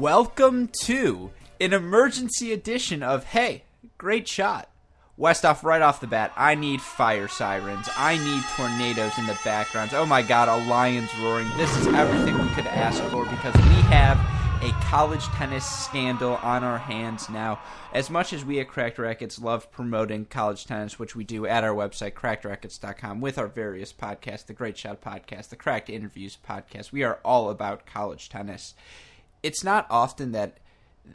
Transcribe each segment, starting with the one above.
Welcome to an emergency edition of Hey, Great Shot. West off right off the bat, I need fire sirens. I need tornadoes in the backgrounds. Oh my god, a lion's roaring. This is everything we could ask for because we have a college tennis scandal on our hands now. As much as we at Cracked Racquets love promoting college tennis, which we do at our website, crackedracquets.com, with our various podcasts, the Great Shot podcast, the Cracked Interviews podcast, we are all about college tennis. It's not often that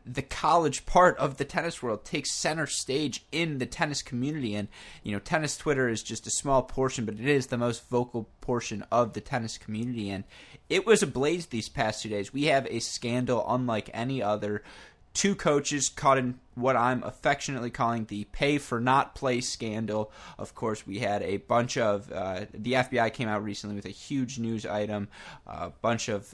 the college part of the tennis world takes center stage in the tennis community. And you know tennis twitter is just a small portion but it is the most vocal portion of the tennis community. And it was ablaze these past two days. We have a scandal unlike any other two coaches caught in what I'm affectionately calling the pay for not play scandal. Of course, we had a bunch of uh, the FBI came out recently with a huge news item, a bunch of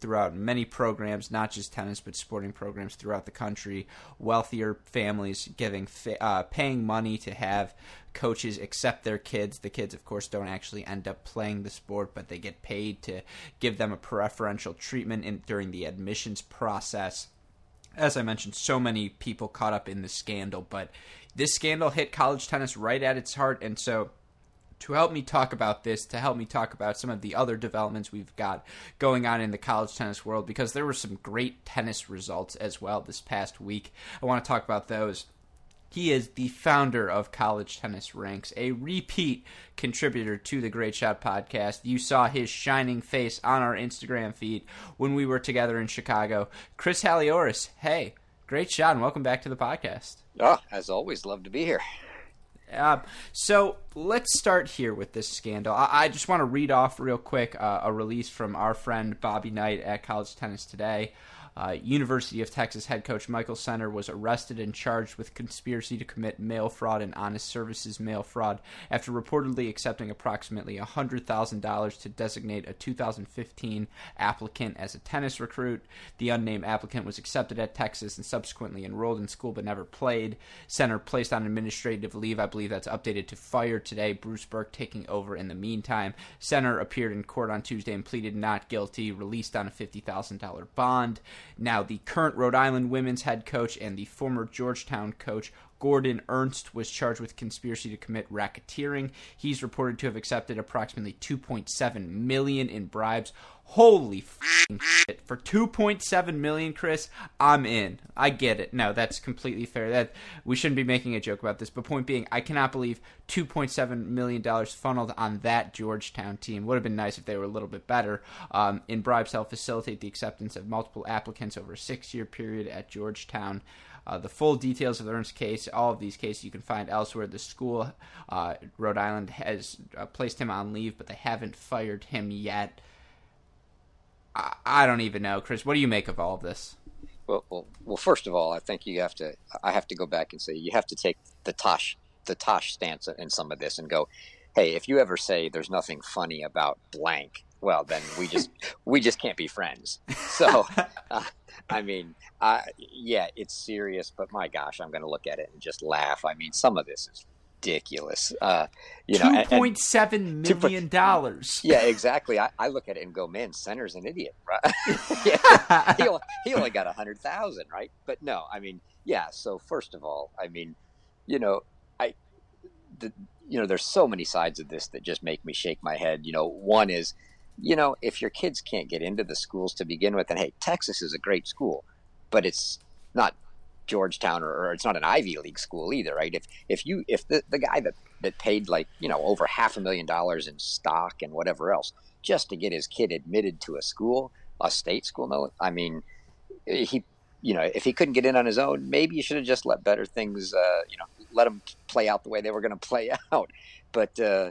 throughout many programs, not just tennis but sporting programs throughout the country. Wealthier families giving uh, paying money to have coaches accept their kids. The kids, of course, don't actually end up playing the sport, but they get paid to give them a preferential treatment in, during the admissions process as I mentioned, so many people caught up in the scandal, but this scandal hit college tennis right at its heart. And so, to help me talk about this, to help me talk about some of the other developments we've got going on in the college tennis world, because there were some great tennis results as well this past week. I want to talk about those. He is the founder of College Tennis Ranks, a repeat contributor to the Great Shot podcast. You saw his shining face on our Instagram feed when we were together in Chicago. Chris Halioris, hey, great shot, and welcome back to the podcast. Oh, as always, love to be here. Uh, so let's start here with this scandal. I, I just want to read off real quick uh, a release from our friend Bobby Knight at College Tennis Today. Uh, University of Texas head coach Michael Center was arrested and charged with conspiracy to commit mail fraud and honest services mail fraud after reportedly accepting approximately $100,000 to designate a 2015 applicant as a tennis recruit. The unnamed applicant was accepted at Texas and subsequently enrolled in school but never played. Center placed on administrative leave. I believe that's updated to fired today. Bruce Burke taking over in the meantime. Center appeared in court on Tuesday and pleaded not guilty, released on a $50,000 bond. Now, the current Rhode Island women's head coach and the former Georgetown coach Gordon Ernst was charged with conspiracy to commit racketeering. He's reported to have accepted approximately 2.7 million in bribes. Holy shit! For 2.7 million, Chris, I'm in. I get it. No, that's completely fair. That we shouldn't be making a joke about this. But point being, I cannot believe 2.7 million dollars funneled on that Georgetown team. Would have been nice if they were a little bit better. Um, in bribes help facilitate the acceptance of multiple applicants over a six-year period at Georgetown. Uh, the full details of the Ernst case, all of these cases, you can find elsewhere. The school, uh, Rhode Island, has uh, placed him on leave, but they haven't fired him yet. I, I don't even know, Chris. What do you make of all of this? Well, well, well, first of all, I think you have to. I have to go back and say you have to take the Tosh, the Tosh stance in some of this and go, hey, if you ever say there's nothing funny about blank, well, then we just we just can't be friends. So, uh, I mean, uh, yeah, it's serious, but my gosh, I'm going to look at it and just laugh. I mean, some of this is ridiculous. Uh, you know, two point seven million dollars. Yeah, exactly. I, I, look at it and go, man, Center's an idiot, right? yeah, he, only, he only got a hundred thousand, right? But no, I mean, yeah. So first of all, I mean, you know, I, the, you know, there's so many sides of this that just make me shake my head. You know, one is, you know, if your kids can't get into the schools to begin with, and hey, Texas is a great school, but it's not Georgetown or, or, it's not an Ivy League school either, right? If if you if the, the guy that that paid like you know over half a million dollars in stock and whatever else just to get his kid admitted to a school, a state school, no, I mean, he you know if he couldn't get in on his own, maybe you should have just let better things, uh, you know, let him play out the way they were going to play out. But uh,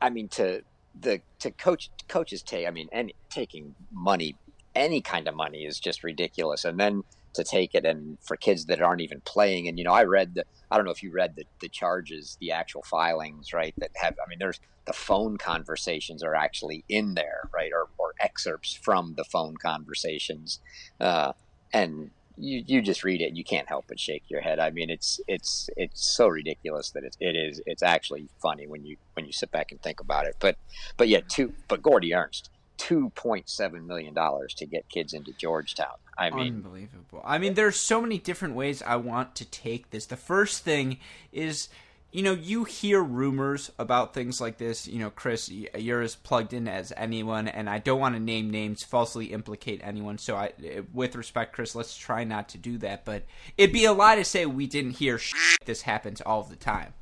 I mean to the to coach coaches take, I mean, any taking money, any kind of money is just ridiculous, and then to take it and for kids that aren't even playing. And, you know, I read the, I don't know if you read the, the charges, the actual filings, right? That have, I mean, there's the phone conversations are actually in there, right? Or, or excerpts from the phone conversations. Uh, and you, you just read it and you can't help but shake your head. I mean, it's, it's, it's so ridiculous that it, it is, it's actually funny when you, when you sit back and think about it. But, but yeah, two, but Gordy Ernst, $2.7 million to get kids into Georgetown. I mean, unbelievable. I mean, there's so many different ways I want to take this. The first thing is you know, you hear rumors about things like this. You know, Chris, you're as plugged in as anyone, and I don't want to name names, falsely implicate anyone. So, I, with respect, Chris, let's try not to do that. But it'd be a lie to say we didn't hear shit. This happens all the time.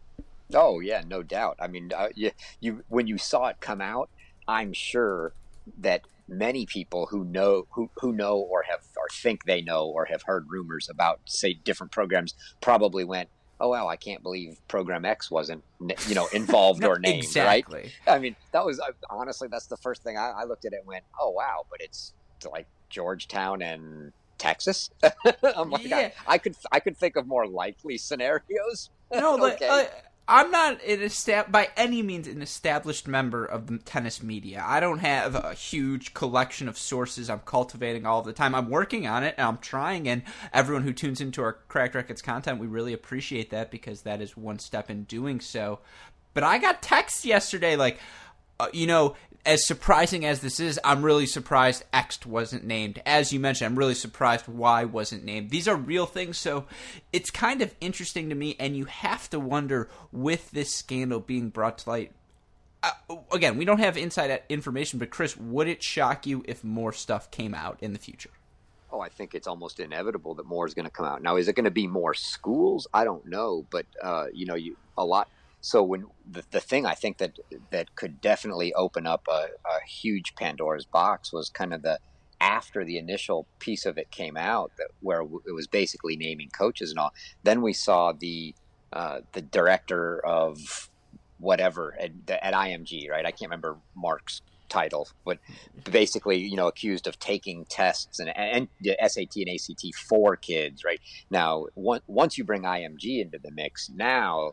Oh yeah, no doubt. I mean, uh, you, you when you saw it come out, I'm sure that many people who know who, who know or have or think they know or have heard rumors about say different programs probably went oh wow, I can't believe Program X wasn't you know involved no, or named, exactly. right? I mean, that was honestly that's the first thing I, I, looked at it and went, oh wow, but it's like Georgetown and Texas. I'm like, yeah. I, I, could I could think of more likely scenarios. No, okay. uh, I'm not an estab- by any means an established member of the tennis media. I don't have a huge collection of sources I'm cultivating all the time. I'm working on it and I'm trying. And everyone who tunes into our Cracked Racquets content, we really appreciate that because that is one step in doing so. But I got texts yesterday like, uh, you know, as surprising as this is, I'm really surprised X wasn't named. As you mentioned, I'm really surprised Y wasn't named. These are real things, so it's kind of interesting to me, and you have to wonder with this scandal being brought to light. Uh, again, we don't have inside information, but Chris, would it shock you if more stuff came out in the future? Oh, I think it's almost inevitable that more is going to come out. Now, is it going to be more schools? I don't know, but uh, you know, you a lot so when the, the thing I think that that could definitely open up a, a huge Pandora's box was kind of the after the initial piece of it came out that where it was basically naming coaches and all then we saw the uh, the director of whatever at, at IMG right? I can't remember Mark's title but basically you know accused of taking tests and, and SAT and ACT for kids right? Now once you bring IMG into the mix now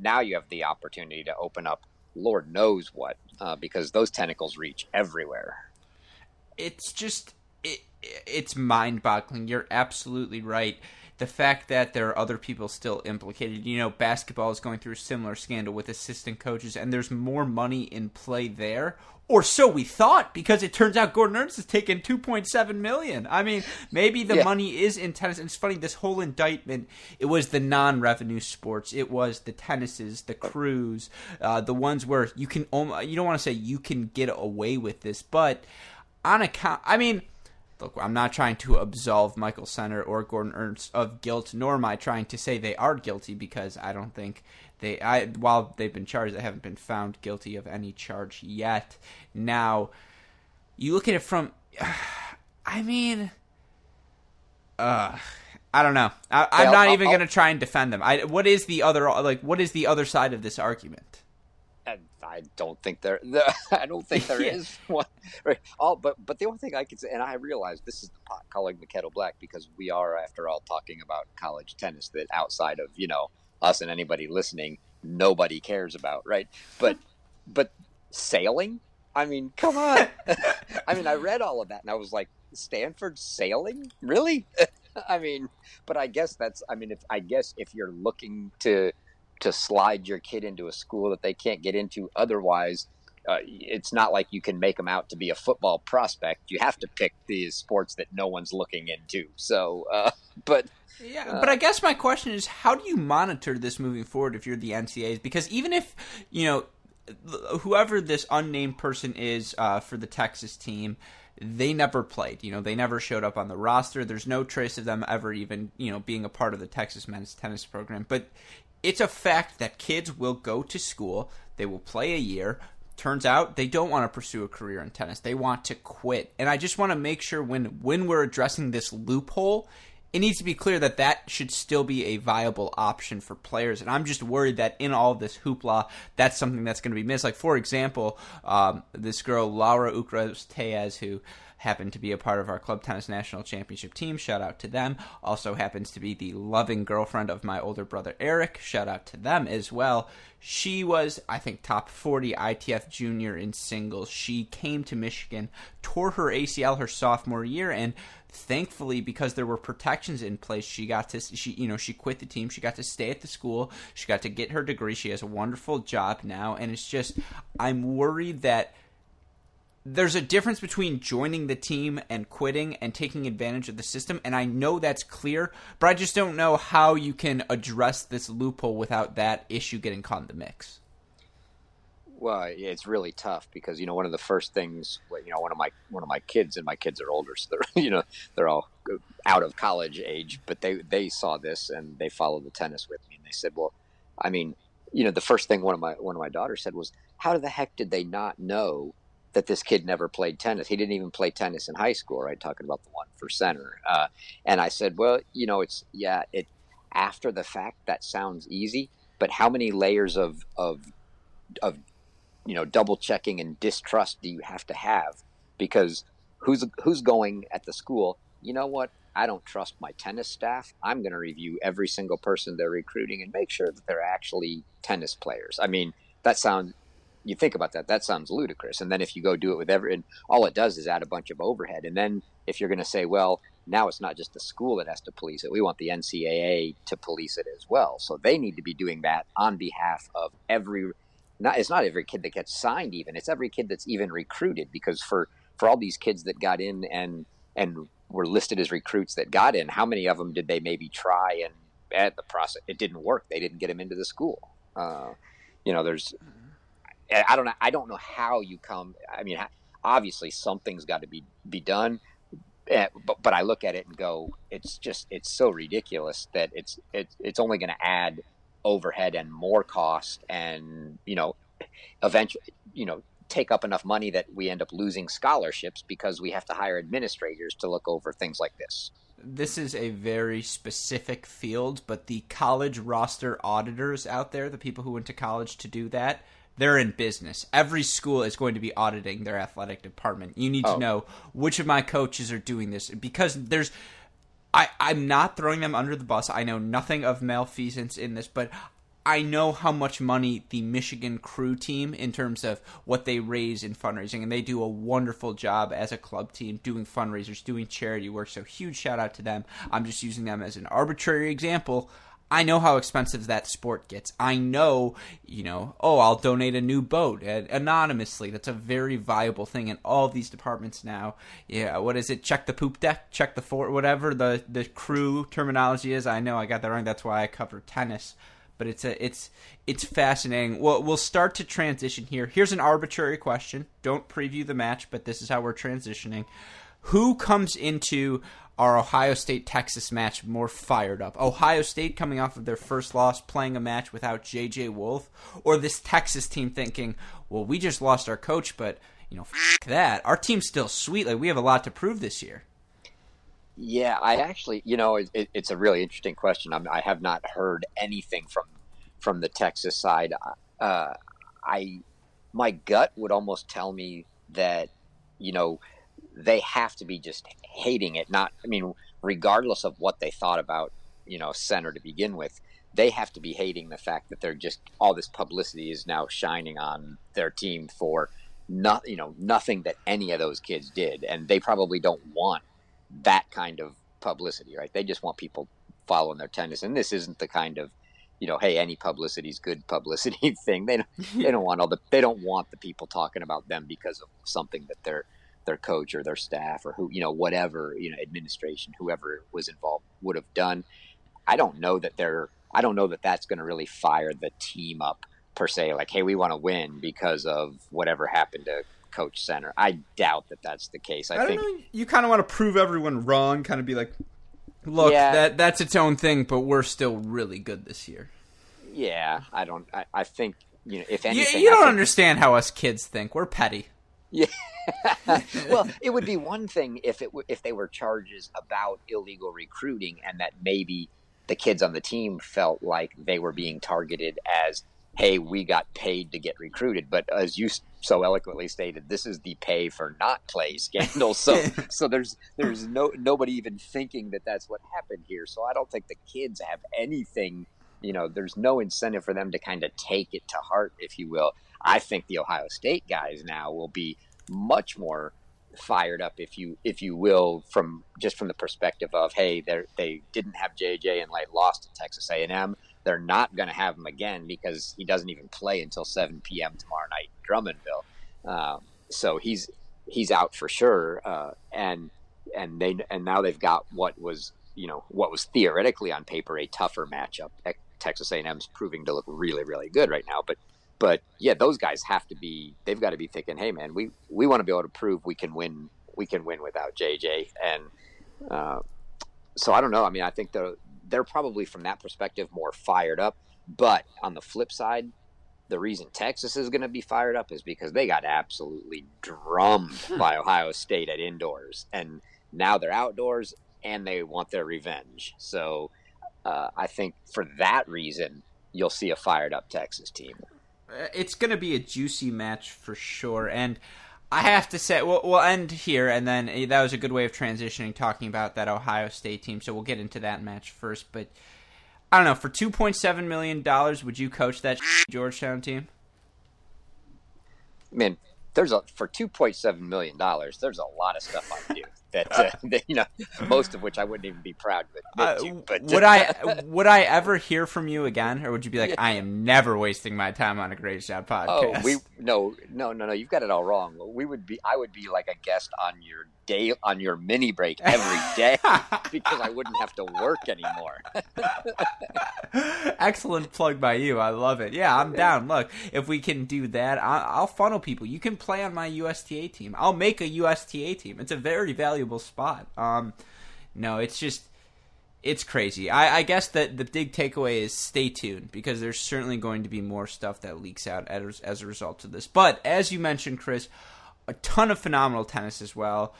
now you have the opportunity to open up Lord knows what, uh, because those tentacles reach everywhere. It's just it, it's mind-boggling. You're absolutely right. The fact that there are other people still implicated. You know, basketball is going through a similar scandal with assistant coaches, and there's more money in play there or so we thought, because it turns out Gordon Ernst has taken two point seven million. I mean, maybe the yeah. money is in tennis. And it's funny, this whole indictment, it was the non-revenue sports. It was the tennises, the crews, uh, the ones where you can. You don't want to say you can get away with this, but on account, I mean. Look, I'm not trying to absolve Michael Center or Gordon Ernst of guilt, nor am I trying to say they are guilty because I don't think they, I, while they've been charged, they haven't been found guilty of any charge yet. Now, you look at it from, I mean, uh, I don't know. I, am not even going to try and defend them. I, what is the other like? What is the other side of this argument? I don't think there. I don't think there yeah. is one. Right. All, but but the only thing I can say, and I realize this is the pot calling the kettle black because we are, after all, talking about college tennis that outside of you know us and anybody listening, nobody cares about, right? But but sailing, I mean, come on. I mean, I read all of that and I was like, Stanford sailing, really? I mean, but I guess that's. I mean, if I guess if you're looking to to slide your kid into a school that they can't get into otherwise. Uh, it's not like you can make them out to be a football prospect. You have to pick these sports that no one's looking into. So, uh, but yeah, uh, but I guess my question is, how do you monitor this moving forward if you're the NCAAs? Because even if you know whoever this unnamed person is uh, for the Texas team, they never played. You know, they never showed up on the roster. There's no trace of them ever even you know being a part of the Texas men's tennis program. But it's a fact that kids will go to school, they will play a year. Turns out they don't want to pursue a career in tennis. They want to quit. And I just want to make sure when when we're addressing this loophole, it needs to be clear that that should still be a viable option for players. And I'm just worried that in all this hoopla, that's something that's going to be missed. Like, for example, um, this girl, Laura Ucros Tejas, who happened to be a part of our club tennis national championship team. Shout out to them. Also happens to be the loving girlfriend of my older brother Eric. Shout out to them as well. She was, I think, top 40 ITF junior in singles. She came to Michigan, tore her ACL her sophomore year, and thankfully because there were protections in place she got to she you know she quit the team she got to stay at the school she got to get her degree she has a wonderful job now and it's just i'm worried that there's a difference between joining the team and quitting and taking advantage of the system and I know that's clear but I just don't know how you can address this loophole without that issue getting caught in the mix. Well it's really tough because you know one of the first things you know one of my one of my kids and my kids are older so they're you know they're all out of college age but they they saw this and they followed the tennis with me and they said well I mean you know the first thing one of my one of my daughters said was how the heck did they not know that this kid never played tennis. He didn't even play tennis in high school, right? Talking about the one for center. Uh, and I said, well, you know, it's yeah, it after the fact that sounds easy, but how many layers of of of you know double checking and distrust do you have to have? Because who's who's going at the school? You know what? I don't trust my tennis staff. I'm going to review every single person they're recruiting and make sure that they're actually tennis players. I mean, that sounds you think about that, that sounds ludicrous. And then if you go do it with every, and all it does is add a bunch of overhead. And then if you're going to say, well, now it's not just the school that has to police it, we want the NCAA to police it as well. So they need to be doing that on behalf of every. Not it's not every kid that gets signed, even it's every kid that's even recruited. Because for for all these kids that got in and and were listed as recruits that got in, how many of them did they maybe try and at the process it didn't work? They didn't get them into the school. Uh, you know, there's I don't know. I don't know how you come. I mean, obviously something's got to be be done. Eh, but but I look at it and go, it's just it's so ridiculous that it's it's it's only going to add overhead and more cost, and you know, eventually, you know, take up enough money that we end up losing scholarships because we have to hire administrators to look over things like this. This is a very specific field, but the college roster auditors out there, the people who went to college to do that, they're in business. Every school is going to be auditing their athletic department. You need oh. to know which of my coaches are doing this because there's I, I'm not throwing them under the bus. I know nothing of malfeasance in this, but I know how much money the Michigan crew team, in terms of what they raise in fundraising, and they do a wonderful job as a club team doing fundraisers, doing charity work. So, huge shout out to them. I'm just using them as an arbitrary example. I know how expensive that sport gets. I know, you know, oh, I'll donate a new boat eh, anonymously. That's a very viable thing in all these departments now. Yeah, what is it? Check the poop deck, check the fort, whatever the the crew terminology is. I know I got that wrong. That's why I cover tennis. But it's a it's it's fascinating. Well, we'll start to transition here. Here's an arbitrary question. Don't preview the match, but this is how we're transitioning. Who comes into our Ohio State Texas match more fired up? Ohio State coming off of their first loss, playing a match without JJ Wolf, or this Texas team thinking, well, we just lost our coach, but you know, f- that our team's still sweet. Like we have a lot to prove this year. Yeah, I actually, you know, it, it, it's a really interesting question. I'm, i have not heard anything from from the Texas side. Uh, I my gut would almost tell me that you know they have to be just hating it. Not, I mean, regardless of what they thought about, you know, center to begin with, they have to be hating the fact that they're just all this publicity is now shining on their team for not, you know, nothing that any of those kids did, and they probably don't want that kind of publicity, right? They just want people following their tennis, and this isn't the kind of you know, hey, any publicity is good publicity thing. They don't, they don't want all the they don't want the people talking about them because of something that they're their coach or their staff or who you know whatever you know administration whoever was involved would have done. I don't know that they're i don't know that that's going to really fire the team up per se like hey we want to win because of whatever happened to coach center. I doubt that that's the case. I, I think know, you kind of want to prove everyone wrong kind of be like look yeah. that that's its own thing but we're still really good this year. Yeah i don't i, I think you know if anything you, you don't understand how us kids think. We're petty yeah. well, it would be one thing if it w- if they were charges about illegal recruiting and that maybe the kids on the team felt like they were being targeted as hey, we got paid to get recruited. But as you so eloquently stated, this is the pay for not play scandal. So so there's there's no nobody even thinking that that's what happened here. So I don't think the kids have anything. You know, there's no incentive for them to kind of take it to heart, if you will. I think the Ohio State guys now will be much more fired up, if you if you will, from just from the perspective of hey, they they didn't have JJ and like lost to Texas A&M. They're not going to have him again because he doesn't even play until 7 p.m. tomorrow night in Drummondville. Um, so he's he's out for sure, uh, and and they and now they've got what was you know what was theoretically on paper a tougher matchup. Texas A&M's proving to look really really good right now, but but yeah, those guys have to be. They've got to be thinking, hey man, we we want to be able to prove we can win. We can win without JJ, and uh, so I don't know. I mean, I think they're they're probably from that perspective more fired up. But on the flip side, the reason Texas is going to be fired up is because they got absolutely drummed by Ohio State at indoors, and now they're outdoors and they want their revenge. So uh, I think for that reason, you'll see a fired up Texas team. Uh, it's going to be a juicy match for sure, and. I have to say, we'll, we'll end here, and then eh, that was a good way of transitioning, talking about that Ohio State team. So we'll get into that match first. But I don't know, for two point seven million dollars, would you coach that Georgetown team? I mean, there's a for two point seven million dollars. There's a lot of stuff I do that, uh, that, you know, most of which I wouldn't even be proud to admit uh, to. But would I would I ever hear from you again, or would you be like, yeah. I am never wasting my time on a Great Shot podcast? Oh, we no no no no. You've got it all wrong. We would be. I would be like a guest on your day on your mini break every day because I wouldn't have to work anymore. Excellent plug by you. I love it. Yeah, I'm down. Look, if we can do that, I'll funnel people. You can play on my USTA team. I'll make a USTA team. It's a very valuable spot. Um, no, it's just it's crazy. I, I, guess that the big takeaway is stay tuned because there's certainly going to be more stuff that leaks out as, as a result of this. But as you mentioned, Chris, a ton of phenomenal tennis as well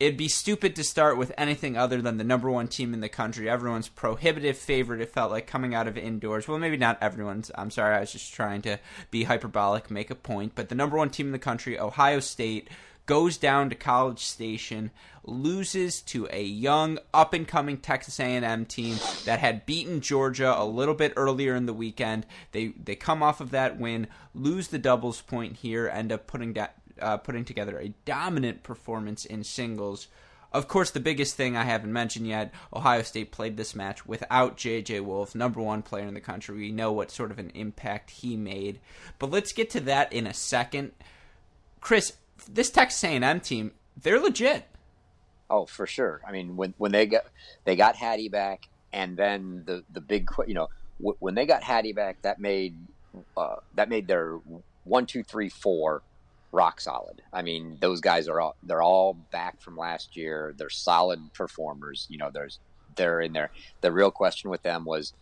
it'd be stupid to start with anything other than the number one team in the country. Everyone's prohibitive favorite, it felt like, coming out of indoors. Well, maybe not everyone's. I'm sorry, I was just trying to be hyperbolic, make a point. But the number one team in the country, Ohio State, goes down to College Station, loses to a young, up and coming Texas A&M team that had beaten Georgia a little bit earlier in the weekend. They they come off of that win, lose the doubles point here, end up putting that uh, putting together a dominant performance in singles. Of course, the biggest thing I haven't mentioned yet Ohio State played this match without J.J. Wolf, number one player in the country. We know what sort of an impact he made. But let's get to that in a second. Chris, this Texas A&M team, they're legit. Oh, for sure. I mean, when when they got they got Hady back, and then the the big you know when they got Hady back, that made uh, that made their one two three four rock solid. I mean, those guys are all they're all back from last year. They're solid performers. You know, there's they're in there. The real question with them was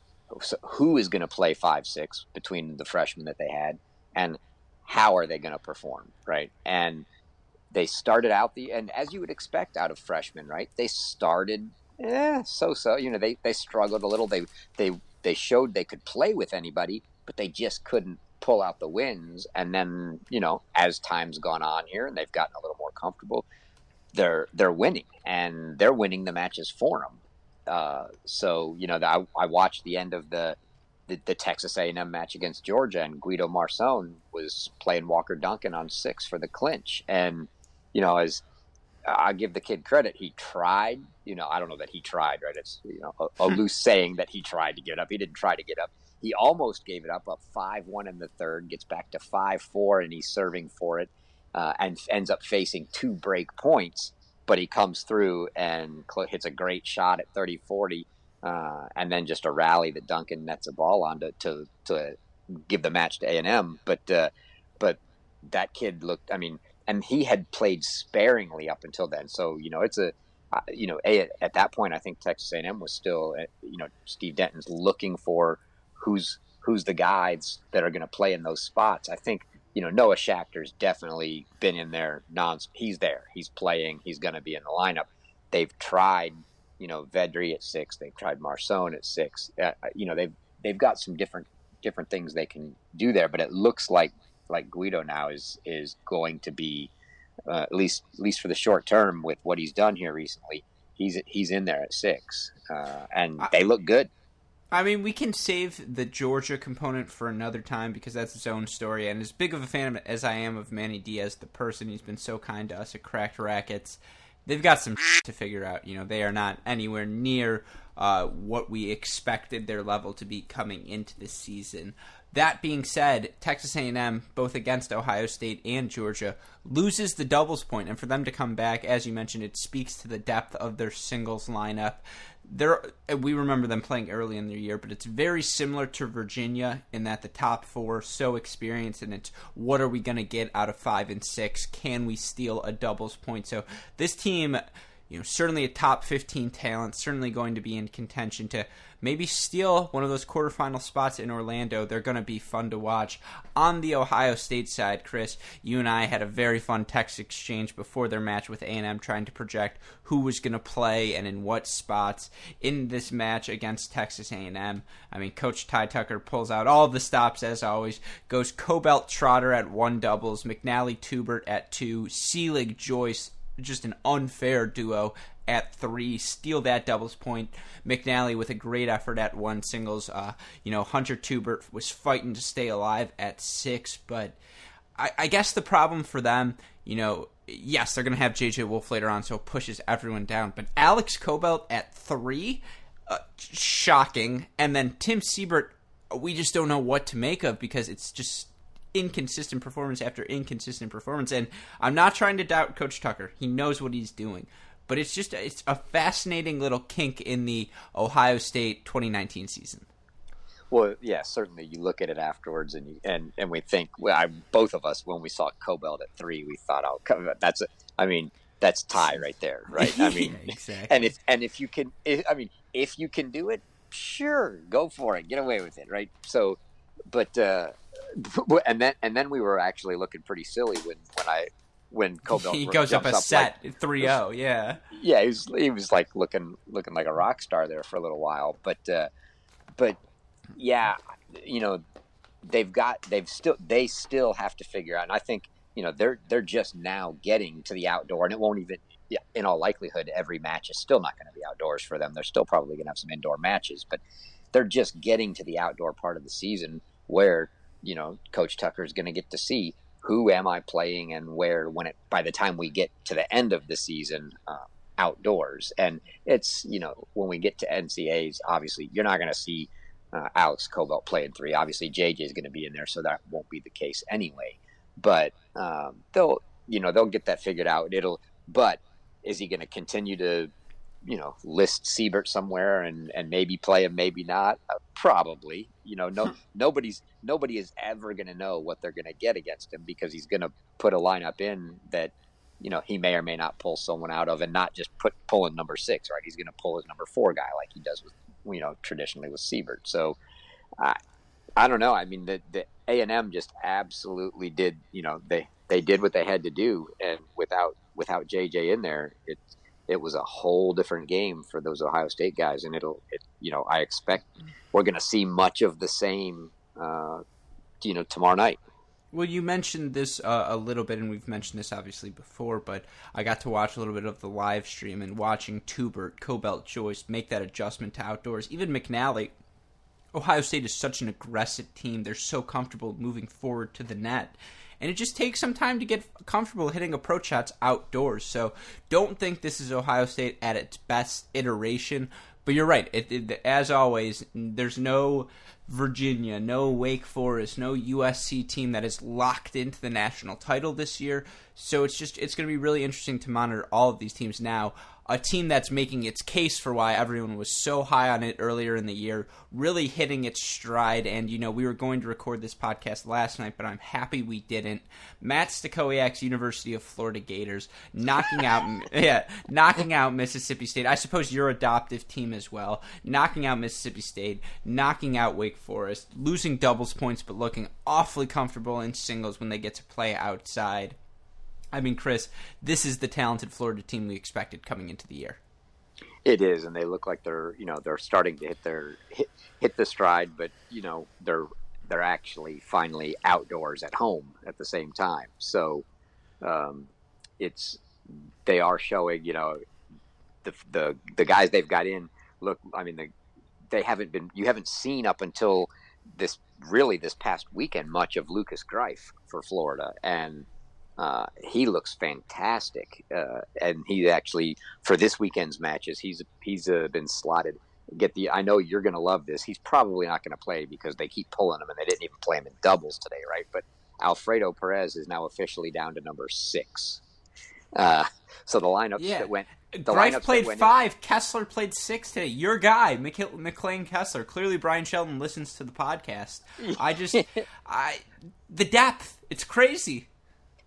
who is going to play five six between the freshmen that they had, and how are they going to perform, right? And they started out the and as you would expect out of freshmen, right? They started eh, so so. You know, they they struggled a little. They they they showed they could play with anybody, but they just couldn't pull out the wins. And then, you know, as time's gone on here and they've gotten a little more comfortable, they're they're winning and they're winning the matches for them. Uh, so you know, I, I, watched the end of the, the, the Texas A&M match against Georgia, and Guido Marson was playing Walker Duncan on six for the clinch. And you know, as I give the kid credit, he tried. You know, I don't know that he tried. Right? It's you know a, a loose saying that he tried to get up. He didn't try to get up he almost gave it up, up 5 1 in the third, gets back to 5 4, and he's serving for it uh, and ends up facing two break points. But he comes through and hits a great shot at 30 40, uh, and then just a rally that Duncan nets a ball on to, to, to give the match to A&M. But, uh, but that kid looked, I mean, and he had played sparingly up until then. So, you know, it's a, uh, you know, a, at that point, I think Texas A&M was still, uh, you know, Steve Denton's looking for who's who's the guys that are going to play in those spots. I think you know Noah Schachter's definitely been in there. Non, he's there. He's playing. He's going to be in the lineup. They've tried, you know, Vedri at six. They've tried Marson at six. Uh, you know, they've they've got some different different things they can do there. But it looks like like Guido now is is going to be uh, at least at least for the short term with what he's done here recently. He's he's in there at six, uh, and they look good. I mean, we can save the Georgia component for another time because that's its own story. And as big of a fan as I am of Manny Diaz, the person, he's been so kind to us at Cracked Racquets. They've got some to figure out. You know, they are not anywhere near uh, what we expected their level to be coming into the season. That being said, Texas A&M, both against Ohio State and Georgia, loses the doubles point, and for them to come back, as you mentioned, it speaks to the depth of their singles lineup. There, we remember them playing early in the year, but it's very similar to Virginia in that the top four so experienced, and it's what are we going to get out of five and six? Can we steal a doubles point? So this team you know, certainly a top 15 talent, certainly going to be in contention to maybe steal one of those quarterfinal spots in Orlando. They're going to be fun to watch. On the Ohio State side, Chris, you and I had a very fun text exchange before their match with A&M trying to project who was going to play and in what spots in this match against Texas A&M. I mean, Coach Ty Tucker pulls out all the stops as always, goes Kobelt Trotter at one doubles, McNally Tubert at two, Seelig Joyce just an unfair duo at three, steal that doubles point. McNally with a great effort at one singles. Uh, you know, Hunter Tubert was fighting to stay alive at six, but I, I guess the problem for them, you know, yes, they're going to have JJ Wolf later on, so it pushes everyone down. But Alex Kobelt at three, uh, shocking. And then Tim Siebert, we just don't know what to make of because it's just inconsistent performance after inconsistent performance. And I'm not trying to doubt Coach Tucker; he knows what he's doing. But it's just it's a fascinating little kink in the Ohio State 2019 season. Well, yeah, certainly. You look at it afterwards, and you, and and we think, well, I, both of us, when we saw Kobelt at three, we thought, oh, that's a, I mean, that's tie right there, right? I mean, yeah, exactly. and if and if you can, if, I mean, if you can do it, sure, go for it, get away with it, right? So, but uh, and then and then we were actually looking pretty silly when when I when Kobelt he goes up a up set like, 3-0, yeah. Yeah, he was he was like looking looking like a rock star there for a little while, but uh, but yeah, you know, they've got they've still they still have to figure out and I think, you know, they're they're just now getting to the outdoor and it won't even yeah, in all likelihood every match is still not going to be outdoors for them. They're still probably going to have some indoor matches, but they're just getting to the outdoor part of the season where you know, Coach Tucker is going to get to see who am I playing and where when it by the time we get to the end of the season uh, outdoors. And it's you know when we get to NCAAs, obviously you're not going to see uh, Alex Kobelt playing three. Obviously JJ is going to be in there, so that won't be the case anyway. But um, they'll you know they'll get that figured out. It'll but is he going to continue to you know list Siebert somewhere and and maybe play him, maybe not. Uh, probably, you know, no nobody's nobody is ever going to know what they're going to get against him because he's going to put a lineup in that you know he may or may not pull someone out of and not just put pulling number six. Right, he's going to pull his number four guy like he does with you know traditionally with Siebert. So. I I don't know. I mean, the the A and M just absolutely did. You know, they they did what they had to do, and without without JJ in there, it it was a whole different game for those Ohio State guys, and it'll, it, you know, I expect we're going to see much of the same, uh, you know, tomorrow night. Well, you mentioned this uh, a little bit, and we've mentioned this obviously before, but I got to watch a little bit of the live stream and watching Tubert, Kobelt, Joyce make that adjustment to outdoors. Even McNally, Ohio State is such an aggressive team; they're so comfortable moving forward to the net and it just takes some time to get comfortable hitting approach shots outdoors. So don't think this is Ohio State at its best iteration. But you're right. It, it, as always, there's no Virginia, no Wake Forest, no USC team that is locked into the national title this year. So it's just it's going to be really interesting to monitor all of these teams now a team that's making its case for why everyone was so high on it earlier in the year, really hitting its stride. And, you know, we were going to record this podcast last night, but I'm happy we didn't. Matt Stakowiak's University of Florida Gators knocking out, yeah, knocking out Mississippi State. I suppose your adoptive team as well, knocking out Mississippi State, knocking out Wake Forest, losing doubles points, but looking awfully comfortable in singles when they get to play outside. I mean, Chris, this is the talented Florida team we expected coming into the year. It is, and they look like they're you know they're starting to hit their hit, hit the stride, but you know they're they're actually finally outdoors at home at the same time. So um, it's they are showing you know the the the guys they've got in look. I mean, the, they haven't been you haven't seen up until this really this past weekend much of Lucas Greif for Florida and uh, he looks fantastic, uh, and he actually for this weekend's matches he's he's uh, been slotted get the. I know you're going to love this. He's probably not going to play because they keep pulling him, and they didn't even play him in doubles today, right? But Alfredo Perez is now officially down to number six. Uh, so the lineups Yeah. that went. The Greif played went in- five. Kessler played six today. Your guy, Mc- McClain Kessler. Clearly, Bryan Shelton listens to the podcast. I just, I, the depth. It's crazy.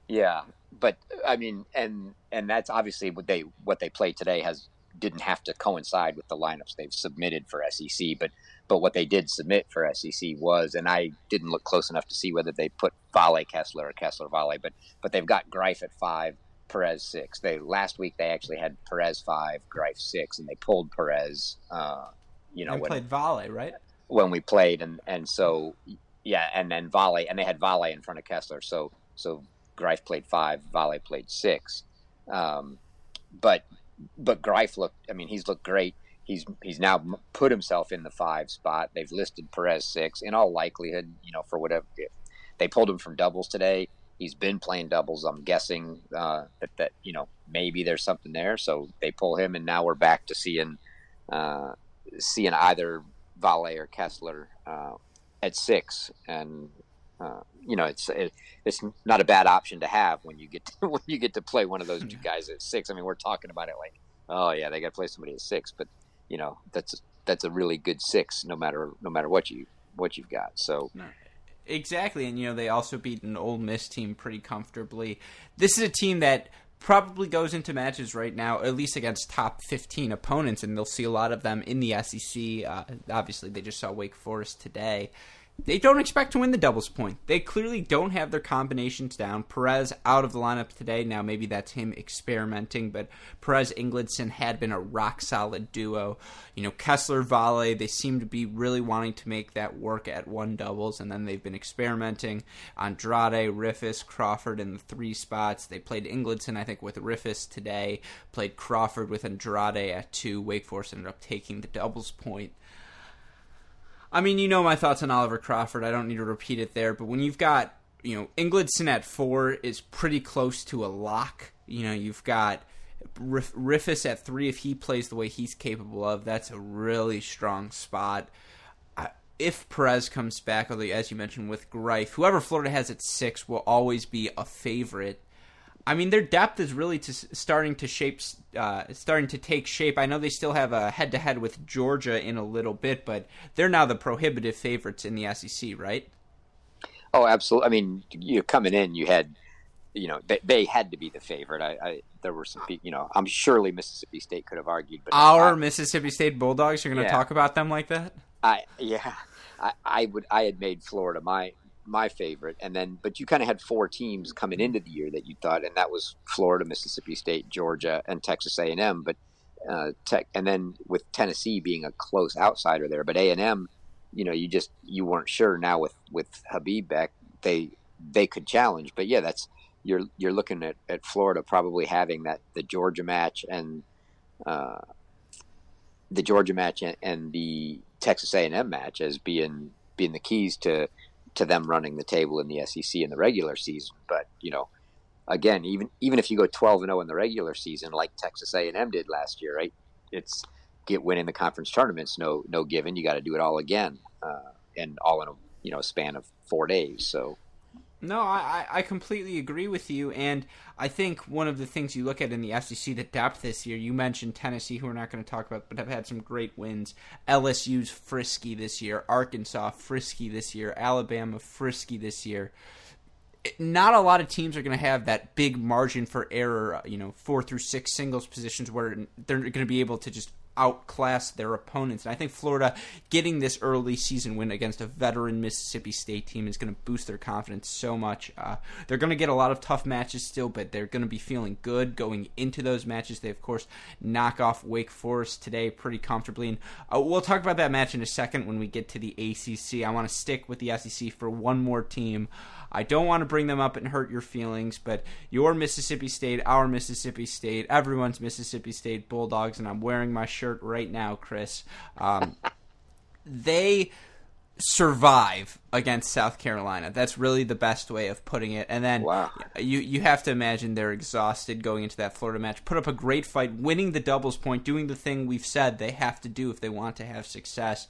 Yeah, but I mean, and and that's obviously what they what they play today has didn't have to coincide with the lineups they've submitted for SEC, but but what they did submit for SEC was, and I didn't look close enough to see whether they put Vale Kessler or Kessler Vale, but but they've got Greif at five, Perez six. They last week they actually had Perez five, Greif six, and they pulled Perez. Uh, you know, and when, played volley, right? when we played, and and so yeah, and then Vale, and they had Vale in front of Kessler, so so Greif played five, Vale played six, um, but but Greif looked, I mean, he's looked great. He's he's now put himself in the five spot. They've listed Perez six. In all likelihood, you know, for whatever they pulled him from doubles today. He's been playing doubles. I'm guessing uh, that that you know maybe there's something there. So they pull him, and now we're back to seeing uh, seeing either Vale or Kessler uh, at six, and uh, you know it's it, it's not a bad option to have when you get to, when you get to play one of those two guys at six. I mean, we're talking about it like, oh yeah, they got to play somebody at six, but you know that's that's a really good six, no matter no matter what you what you've got. So Exactly, and you know they also beat an Ole Miss team pretty comfortably. This is a team that probably goes into matches right now, at least against top 15 opponents, and they'll see a lot of them in the SEC. Uh, obviously, they just saw Wake Forest today. They don't expect to win the doubles point. They clearly don't have their combinations down. Perez out of the lineup today. Now maybe that's him experimenting, but Perez Ingledson had been a rock solid duo. You know, Kessler Vale, they seem to be really wanting to make that work at one doubles, and then they've been experimenting. Andrade, Riffice, Crawford in the three spots. They played Ingledson, I think, with Riffice today. Played Crawford with Andrade at two. Wake Forest ended up taking the doubles point. I mean, you know my thoughts on Oliver Crawford. I don't need to repeat it there. But when you've got, you know, Ingledson at four is pretty close to a lock. You know, you've got Riff- Riffice at three. If he plays the way he's capable of, that's a really strong spot. If Perez comes back, as you mentioned with Greif, whoever Florida has at six will always be a favorite. I mean, their depth is really to, starting to shape, uh, starting to take shape. I know they still have a head-to-head with Georgia in a little bit, but they're now the prohibitive favorites in the SEC, right? Oh, absolutely. I mean, you coming in, you had, you know, they, they had to be the favorite. I, I there were some, you know, I'm surely Mississippi State could have argued, but Our Mississippi State Bulldogs. You're going to Yeah. talk about them like that? I yeah, I, I would I had made Florida my my favorite, and then but you kind of had four teams coming into the year that you thought, and that was Florida, Mississippi State, Georgia, and Texas A and M. But uh, tech, and then with Tennessee being a close outsider there, but A and M, you know, you just you weren't sure. Now with with Habib back, they they could challenge. But yeah, that's you're you're looking at, at Florida probably having that the Georgia match and uh, the Georgia match and, and the Texas A and M match as being being the keys to to them running the table in the SEC in the regular season. But you know, again, even even if you go twelve and zero in the regular season, like Texas A and M did last year, right? It's get winning the conference tournaments no no given. You got to do it all again, uh, and all in a you know span of four days. So No, I, I completely agree with you, and I think one of the things you look at in the SEC, the depth this year. You mentioned Tennessee, who we're not going to talk about, but have had some great wins. LSU's frisky this year, Arkansas frisky this year, Alabama frisky this year. Not a lot of teams are going to have that big margin for error, you know, four through six singles positions where they're going to be able to just outclass their opponents. And I think Florida getting this early season win against a veteran Mississippi State team is going to boost their confidence so much. Uh, they're going to get a lot of tough matches still, but they're going to be feeling good going into those matches. They, of course, knock off Wake Forest today pretty comfortably. And uh, we'll talk about that match in a second when we get to the ACC. I want to stick with the SEC for one more team. I don't want to bring them up and hurt your feelings, but your Mississippi State, our Mississippi State, everyone's Mississippi State Bulldogs, and I'm wearing my shirt right now, Chris. Um, they survive against South Carolina. That's really the best way of putting it. And then Wow. you you have to imagine they're exhausted going into that Florida match. Put up a great fight, winning the doubles point, doing the thing we've said they have to do if they want to have success.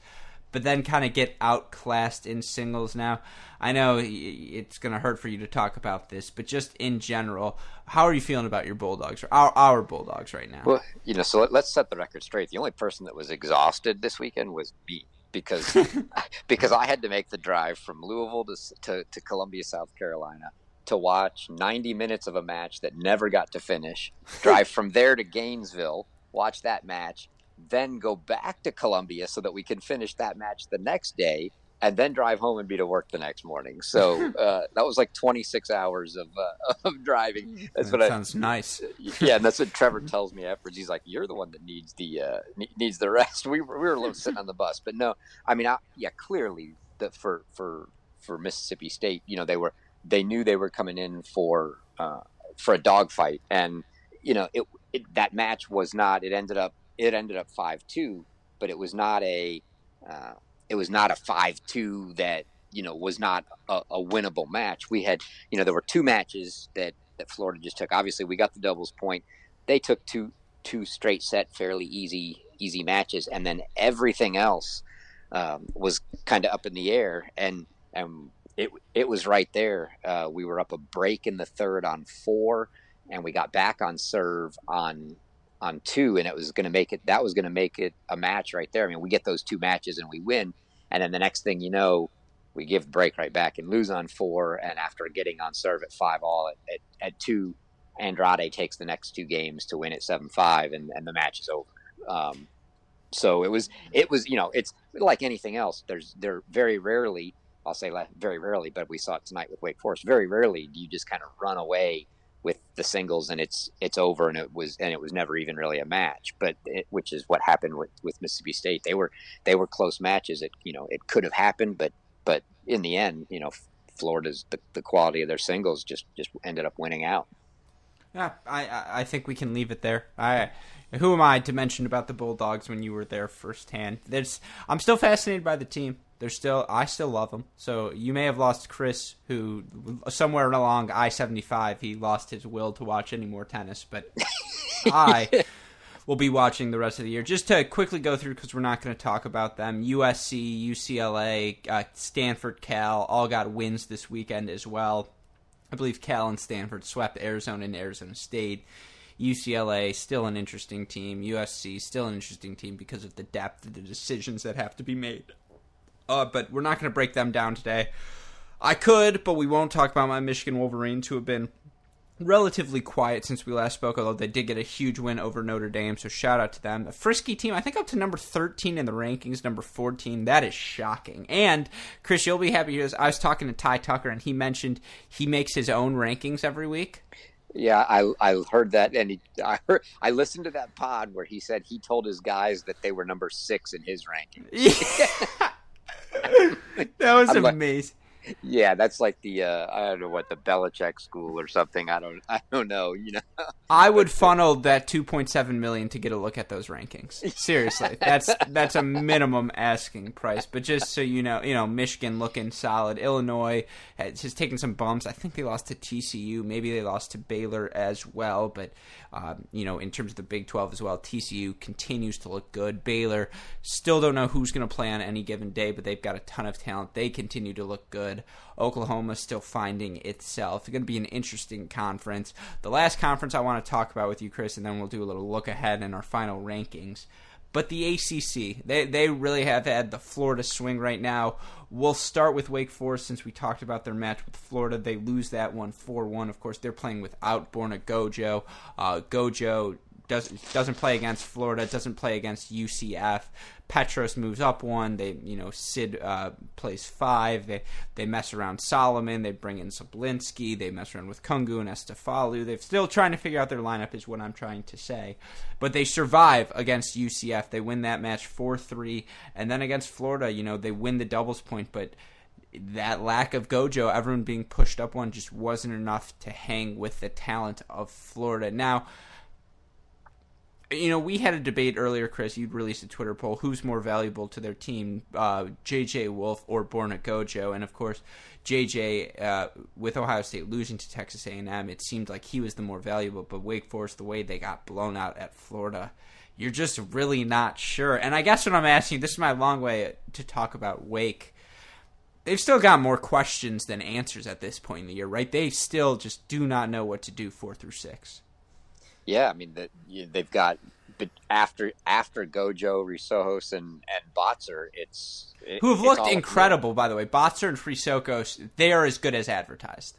But then kind of get outclassed in singles now. I know it's going to hurt for you to talk about this, but just in general, how are you feeling about your Bulldogs, our, our Bulldogs right now? Well, you know, so let, let's set the record straight. The only person that was exhausted this weekend was me because because I had to make the drive from Louisville to, to to Columbia, South Carolina, to watch 90 minutes of a match that never got to finish. Drive from there to Gainesville, watch that match, then go back to Columbia so that we can finish that match the next day. And then drive home and be to work the next morning. So uh, that was like 26 hours of, uh, of driving. That's that what I, sounds nice. yeah, and that's what Trevor tells me afterwards. He's like, "You're the one that needs the uh, needs the rest." We were we were a little sitting on the bus, but no, I mean, I, yeah, clearly that for for for Mississippi State, you know, they were they knew they were coming in for uh, for a dogfight, and you know, it, it that match was not. It ended up it ended up five two, but it was not a uh, it was not a five two that you know was not a, a winnable match. We had you know there were two matches that that Florida just took. Obviously, we got the doubles point. They took two two straight set, fairly easy easy matches, and then everything else um, was kind of up in the air. And and it it was right there. Uh, we were up a break in the third on four, and we got back on serve on on two, and it was going to make it. That was going to make it a match right there. I mean, we get those two matches and we win, and then the next thing you know, we give break right back and lose on four. And after getting on serve at five all at, at, at two, Andrade takes the next two games to win at seven five, and, and the match is over. Um, so it was it was you know it's like anything else. There's there very rarely I'll say very rarely, but we saw it tonight with Wake Forest. Very rarely do you just kind of run away with the singles and it's it's over and it was and it was never even really a match. But it, which is what happened with, with Mississippi State. They were they were close matches. It you know it could have happened, but but in the end, you know, Florida's the, the quality of their singles just just ended up winning out. Yeah, I, I think we can leave it there. I who am I to mention about the Bulldogs when you were there firsthand? There's I'm still fascinated by the team. They're still I still love them. So you may have lost Chris, who somewhere along I seventy five he lost his will to watch any more tennis, but I will be watching the rest of the year. Just to quickly go through because we're not going to talk about them. USC, UCLA, uh, Stanford, Cal all got wins this weekend as well. I believe Cal and Stanford swept Arizona and Arizona State. UCLA still an interesting team. USC still an interesting team because of the depth of the decisions that have to be made. Uh, but we're not going to break them down today. I could, but we won't talk about my Michigan Wolverines, who have been relatively quiet since we last spoke, although they did get a huge win over Notre Dame, so shout out to them. A frisky team, I think up to number 13 in the rankings, number 14. That is shocking. And, Chris, you'll be happy because I was talking to Ty Tucker, and he mentioned he makes his own rankings every week. Yeah, I I heard that, and he, I heard I listened to that pod where he said he told his guys that they were number six in his ranking. that was I'm like- amazing. Yeah, that's like the uh, I don't know what the Belichick school or something. I don't I don't know. You know, I would funnel that 2.7 million to get a look at those rankings. Seriously, that's that's a minimum asking price. But just so you know, you know, Michigan looking solid. Illinois has, has taken some bumps. I think they lost to TCU. Maybe they lost to Baylor as well. But um, you know, in terms of the Big 12 as well, TCU continues to look good. Baylor still don't know who's going to play on any given day, but they've got a ton of talent. They continue to look good. Oklahoma still finding itself. It's going to be an interesting conference. The last conference I want to talk about with you, Chris, and then we'll do a little look ahead in our final rankings. But the ACC, they they really have had the Florida swing right now. We'll start with Wake Forest since we talked about their match with Florida. They lose that one 4 1. Of course, they're playing without Borna Gojo. Uh, Gojo does, doesn't play against Florida, doesn't play against UCF. Petros moves up one. They, you know, Sid uh, plays five. They they mess around Solomon. They bring in Sablinski. They mess around with Kungu and Efstathiou. They're still trying to figure out their lineup, is what I'm trying to say. But they survive against UCF. They win that match four three, and then against Florida, you know, they win the doubles point, but that lack of Gojo, everyone being pushed up one, just wasn't enough to hang with the talent of Florida. Now, you know, we had a debate earlier, Chris. You'd released a Twitter poll: who's more valuable to their team, uh, JJ Wolf or Borna Gojo? And of course, JJ, uh, with Ohio State losing to Texas A&M, it seemed like he was the more valuable. But Wake Forest, the way they got blown out at Florida, you're just really not sure. And I guess what I'm asking, this is my long way to talk about Wake. They've still got more questions than answers at this point in the year, right? They still just do not know what to do four through six. Yeah, I mean that they've got, but after after Gojo, Chrysochos, and and Botzer, it's who have looked incredible, by the way. Botzer and Chrysochos, they are as good as advertised.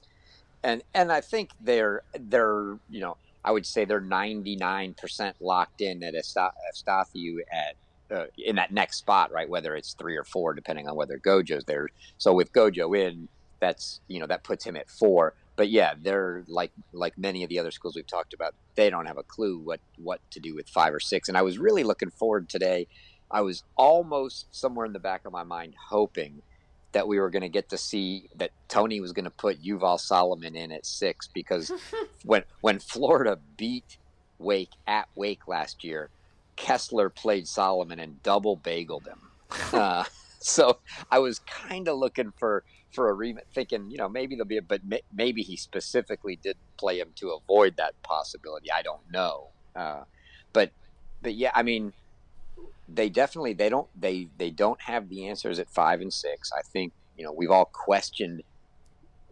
And and I think they're they're you know I would say they're ninety nine percent locked in at Efstathiou at uh, in that next spot, right? Whether it's three or four, depending on whether Gojo's there. So with Gojo in, that's you know that puts him at four but yeah, they're like like many of the other schools we've talked about. They don't have a clue what what to do with five or six. And I was really looking forward today. I was almost somewhere in the back of my mind hoping that we were going to get to see that Tony was going to put Yuval Solomon in at six because when when Florida beat Wake at Wake last year, Kessler played Solomon and double bageled him. Uh, so I was kind of looking for for a remake, thinking, you know, maybe there'll be a, but may, maybe he specifically did play him to avoid that possibility. I don't know. Uh, but, but yeah, I mean, they definitely, they don't, they, they don't have the answers at five and six. I think, you know, we've all questioned,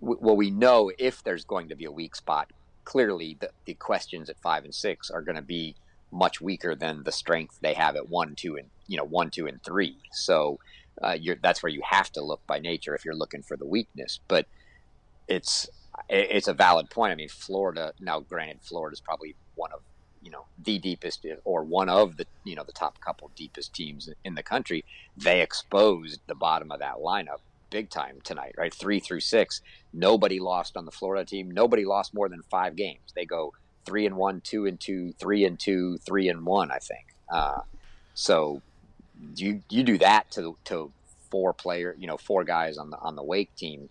well, we know if there's going to be a weak spot, clearly the, the questions at five and six are going to be much weaker than the strength they have at one, two, and, you know, one, two, and three. So, uh, that's where you have to look by nature if you're looking for the weakness. But it's it's a valid point. I mean, Florida now, granted, Florida is probably one of you know the deepest or one of the you know the top couple deepest teams in the country. They exposed the bottom of that lineup big time tonight, right? Three through six, nobody lost on the Florida team. Nobody lost more than five games. They go three and one, two and two, three and two, three and one. I think. Uh, so you you do that to to four player, you know, four guys on the on the Wake team.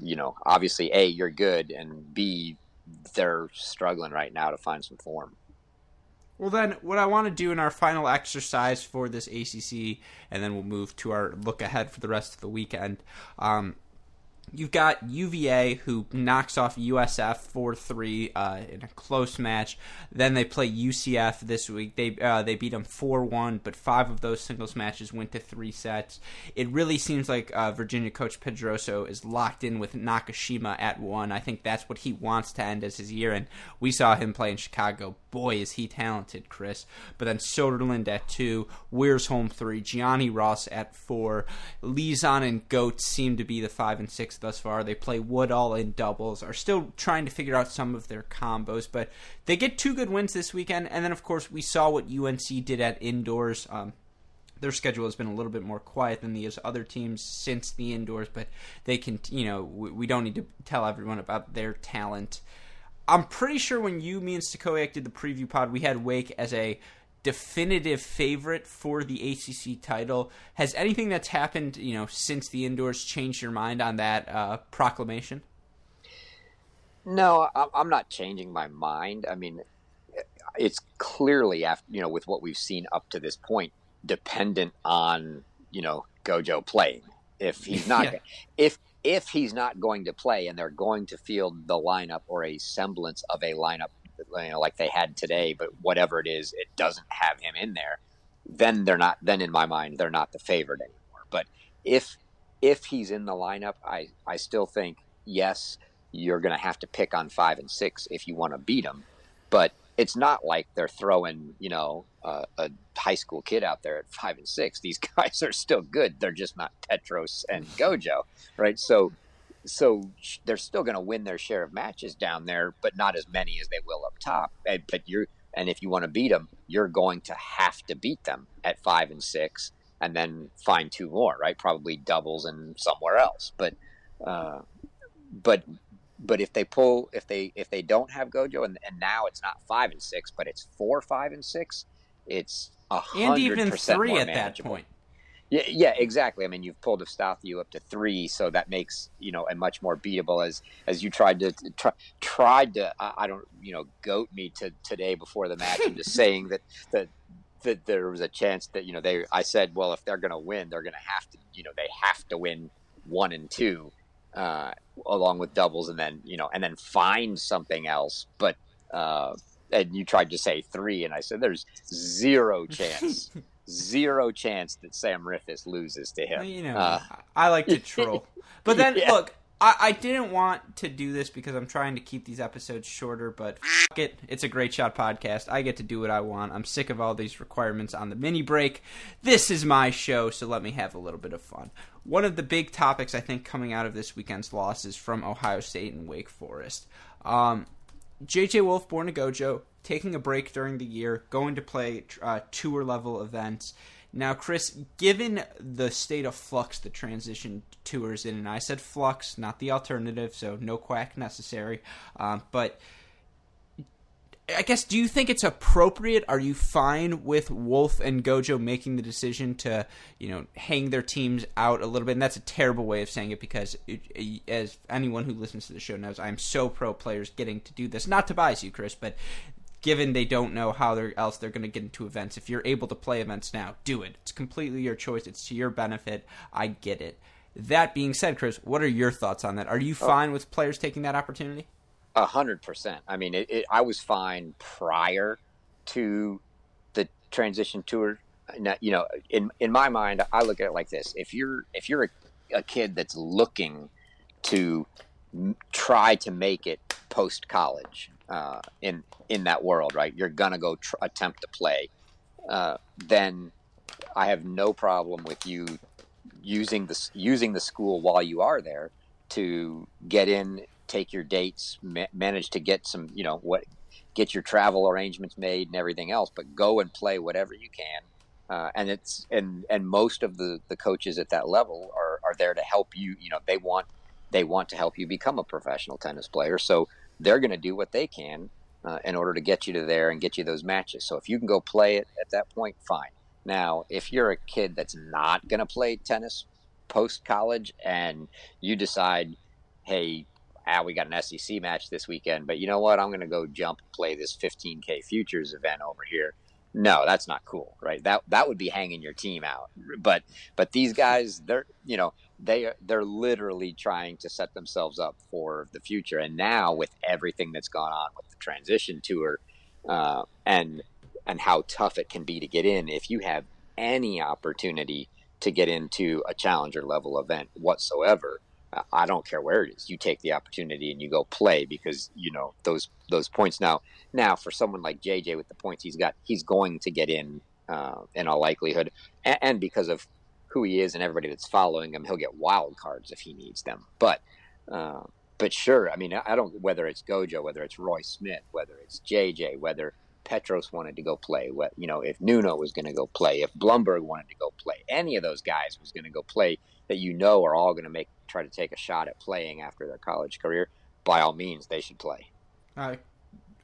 You know, obviously, a you're good, and b they're struggling right now to find some form. Well, then, what I want to do in our final exercise for this ACC, and then we'll move to our look ahead for the rest of the weekend. Um, You've got UVA who knocks off USF 4 3 uh, in a close match. Then they play UCF this week. They uh, they beat them 4 1, but five of those singles matches went to three sets. It really seems like uh, Virginia coach Pedroso is locked in with Nakashima at one. I think that's what he wants to end as his year. And we saw him play in Chicago. Boy, is he talented, Chris. But then Soderlund at two, Weir's home three, Gianni Ross at four. Lizon and Goetz seem to be the five and six thus far. They play Woodall in doubles, are still trying to figure out some of their combos, but they get two good wins this weekend. And then, of course, we saw what UNC did at indoors. Um, their schedule has been a little bit more quiet than these other teams since the indoors, but they can, you know, we, we don't need to tell everyone about their talent. I'm pretty sure when you, me, and Stakoyak did the preview pod, we had Wake as a definitive favorite for the ACC title. Has anything that's happened, you know, since the indoors changed your mind on that uh, proclamation? No, I'm not changing my mind. I mean, it's clearly after you know with what we've seen up to this point, dependent on you know Gojo playing. If he's not, yeah. if if he's not going to play and they're going to field the lineup or a semblance of a lineup you know, like they had today, but whatever it is, it doesn't have him in there, then they're not. Then in my mind, they're not the favorite anymore. But if if he's in the lineup, I I still think yes, you're going to have to pick on five and six if you want to beat them. But it's not like they're throwing you know uh, a high school kid out there at five and six. These guys are still good. They're just not Petros and Gojo, right? So so they're still going to win their share of matches down there, but not as many as they will up top. But you're and if you want to beat them, you're going to have to beat them at five and six, and then find two more, right? Probably doubles and somewhere else. But uh, but but if they pull if they if they don't have Gojo and, and now it's not five and six, but it's four, five and six, it's a and even three at that point. Yeah, yeah, exactly. I mean, you've pulled Efstathiou up to three, so that makes you know a much more beatable as as you tried to try, tried to I, I don't you know goat me to today before the match into saying that that that there was a chance that you know they I said well if they're going to win they're going to have to you know they have to win one and two uh, along with doubles and then you know and then find something else but uh, and you tried to say three and I said there's zero chance zero chance that Sam Riffice loses to him. You know, uh, I like to troll. But then, yeah. look, I, I, didn't want to do this because I'm trying to keep these episodes shorter, but fuck it. It's a great shot podcast. I get to do what I want. I'm sick of all these requirements on the mini break. This is my show, so let me have a little bit of fun. One of the big topics, I think, coming out of this weekend's loss is from Ohio State and Wake Forest. Um, JJ Wolf, Borna Gojo, taking a break during the year, going to play uh, tour level events. Now, Chris, given the state of flux the transition tours in, and I said flux, not the alternative, so no quack necessary, um, but I guess, do you think it's appropriate? Are you fine with Wolf and Gojo making the decision to, you know, hang their teams out a little bit? And that's a terrible way of saying it because, it, as anyone who listens to the show knows, I'm so pro players getting to do this. Not to bias you, Chris, but given they don't know how they're, else they're going to get into events, if you're able to play events now, do it. It's completely your choice. It's to your benefit. I get it. That being said, Chris, what are your thoughts on that? Are you oh. fine with players taking that opportunity? A hundred percent. I mean, it, it, I was fine prior to the transition tour. You know, in in my mind, I look at it like this: if you're if you're a, a kid that's looking to try to make it post college uh, in in that world, right? You're gonna go tr- attempt to play. Uh, then I have no problem with you using the using the school while you are there to get in take your dates, ma- manage to get some, you know, what, get your travel arrangements made and everything else, but go and play whatever you can. Uh, and it's and and most of the the coaches at that level are are there to help you. You know, they want they want to help you become a professional tennis player. So they're going to do what they can uh, in order to get you to there and get you those matches. So if you can go play it at that point, fine. Now, if you're a kid that's not going to play tennis post college and you decide, hey, ah, we got an SEC match this weekend, but you know what? I'm going to go jump and play this 15K futures event over here. No, that's not cool, right? That that would be hanging your team out. But but these guys, they're you know they they're literally trying to set themselves up for the future. And now with everything that's gone on with the transition tour, uh, and and how tough it can be to get in, if you have any opportunity to get into a challenger level event whatsoever, I don't care where it is. You take the opportunity and you go play because you know those those points. Now, now for someone like JJ with the points he's got, he's going to get in uh, in all likelihood, and, and, because of who he is and everybody that's following him, he'll get wild cards if he needs them. But uh, but sure, I mean, I don't whether it's Gojo, whether it's Roy Smith, whether it's JJ, whether Petros wanted to go play, what you know, if Nuno was going to go play, if Blumberg wanted to go play, any of those guys was going to go play that you know are all going to make try to take a shot at playing after their college career, by all means, they should play. I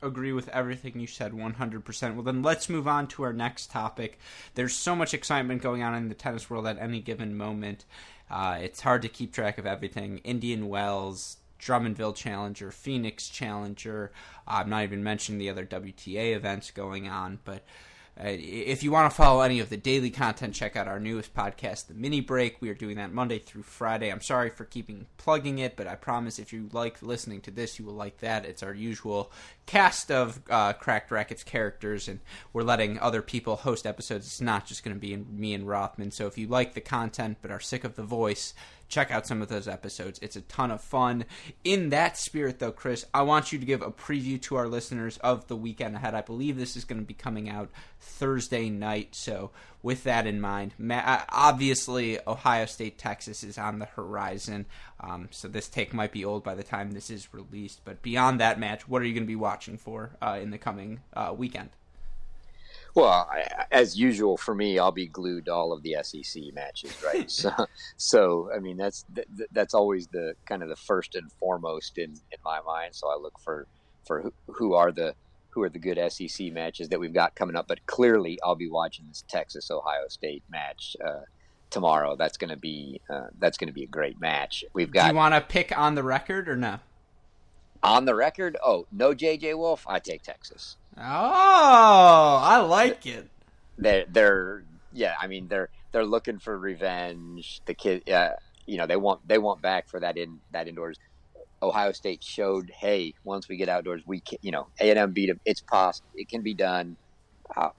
agree with everything you said 100%. Well, then let's move on to our next topic. There's so much excitement going on in the tennis world at any given moment. Uh, it's hard to keep track of everything. Indian Wells, Drummondville Challenger, Phoenix Challenger. I'm not even mentioning the other WTA events going on, but uh, if you want to follow any of the daily content, check out our newest podcast, The Mini Break. We are doing that Monday through Friday. I'm sorry for keeping plugging it, but I promise if you like listening to this, you will like that. It's our usual cast of uh, Cracked Racquets characters, and we're letting other people host episodes. It's not just going to be me and Rothman. So if you like the content but are sick of the voice, check out some of those episodes. It's a ton of fun. In that spirit, though, Chris, I want you to give a preview to our listeners of the weekend ahead. I believe this is going to be coming out Thursday night. So, with that in mind, uh, obviously, Ohio State, Texas is on the horizon. Um, so, this take might be old by the time this is released. But beyond that match, what are you going to be watching for uh, in the coming uh, weekend? Well, I, as usual for me, I'll be glued to all of the SEC matches, right? so, so I mean that's that's always the kind of the first and foremost in, in my mind. So I look for for who, who are the who are the good SEC matches that we've got coming up. But clearly, I'll be watching this Texas Ohio State match. Uh, tomorrow. That's going to be uh, that's going to be a great match. We've got. Do you want to pick on the record or no? On the record, oh no, JJ Wolf. I take Texas. Oh, I like it. They're they're yeah. I mean they're they're looking for revenge. The kid, uh, you know, they want they want back for that in that indoors. Ohio State showed, hey, once we get outdoors, we can, you know, A and M beat them. It's possible. It can be done. Uh,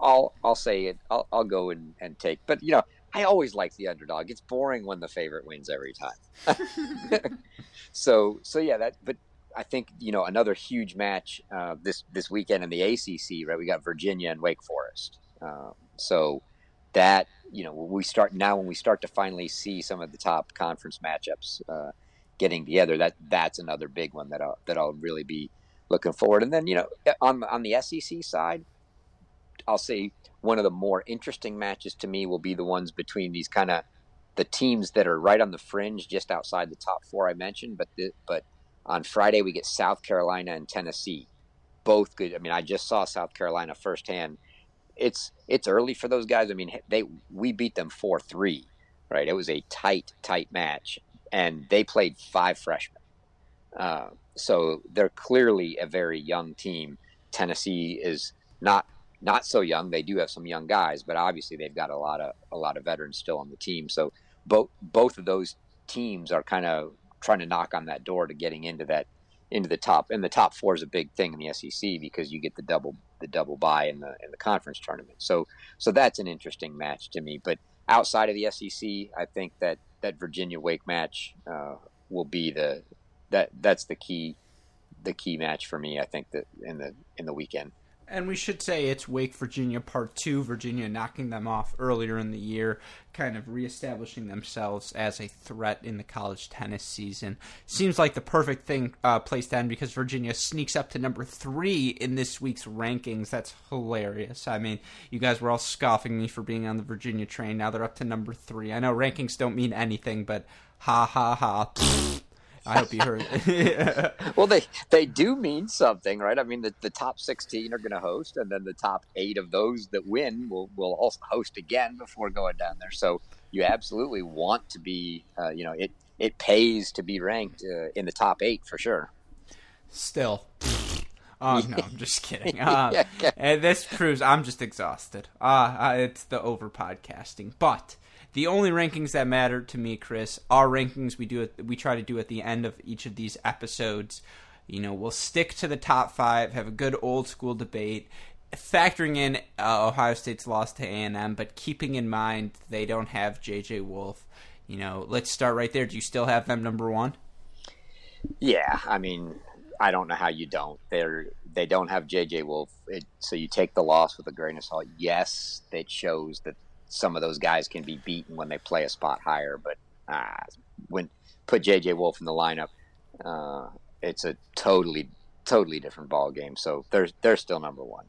I'll I'll say it. I'll, I'll go and, and take. But you know, I always like the underdog. It's boring when the favorite wins every time. so so yeah, that. But I think you know another huge match uh, this this weekend in the ACC. Right, we got Virginia and Wake Forest. Um, so that you know we start now when we start to finally see some of the top conference matchups uh, getting together. That that's another big one that I'll, that I'll really be looking forward. And then you know on on the SEC side, I'll say one of the more interesting matches to me will be the ones between these kind of the teams that are right on the fringe, just outside the top four I mentioned. But the, but on Friday we get South Carolina and Tennessee, both good. I mean, I just saw South Carolina firsthand. It's it's early for those guys. I mean, they we beat them four three, right? It was a tight tight match, and they played five freshmen. Uh, so they're clearly a very young team. Tennessee is not not so young. They do have some young guys, but obviously they've got a lot of a lot of veterans still on the team. So both both of those teams are kind of trying to knock on that door to getting into that into the top. And the top four is a big thing in the SEC because you get the double the double bye in the in the conference tournament. So so that's an interesting match to me. But outside of the SEC, I think that that Virginia Wake match uh, will be the that that's the key the key match for me. I think that in the in the weekend. And we should say it's Wake Virginia Part 2, Virginia knocking them off earlier in the year, kind of reestablishing themselves as a threat in the college tennis season. Seems like the perfect thing uh, place to end because Virginia sneaks up to number 3 in this week's rankings. That's hilarious. I mean, you guys were all scoffing me for being on the Virginia train. Now they're up to number 3. I know rankings don't mean anything, but ha ha ha. I hope you heard. well, they they do mean something, right? I mean, the, the top sixteen are going to host, and then the top eight of those that win will will also host again before going down there. So you absolutely want to be, uh, you know, it it pays to be ranked uh, in the top eight for sure. Still. Oh no, I'm just kidding. Uh, and this proves I'm just exhausted. Uh, it's the over podcasting, but the only rankings that matter to me, Chris, are rankings we do at, we try to do at the end of each of these episodes. You know, we'll stick to the top five, have a good old school debate, factoring in uh, Ohio State's loss to A and M, but keeping in mind they don't have J.J. Wolf. You know, let's start right there. Do you still have them number one? Yeah, I mean, I don't know how you don't. They're they don't have J.J. Wolf, it, so you take the loss with a grain of salt. Yes, it shows that some of those guys can be beaten when they play a spot higher. But uh, when put JJ Wolf in the lineup, uh, it's a totally totally different ball game. So they're they're still number one.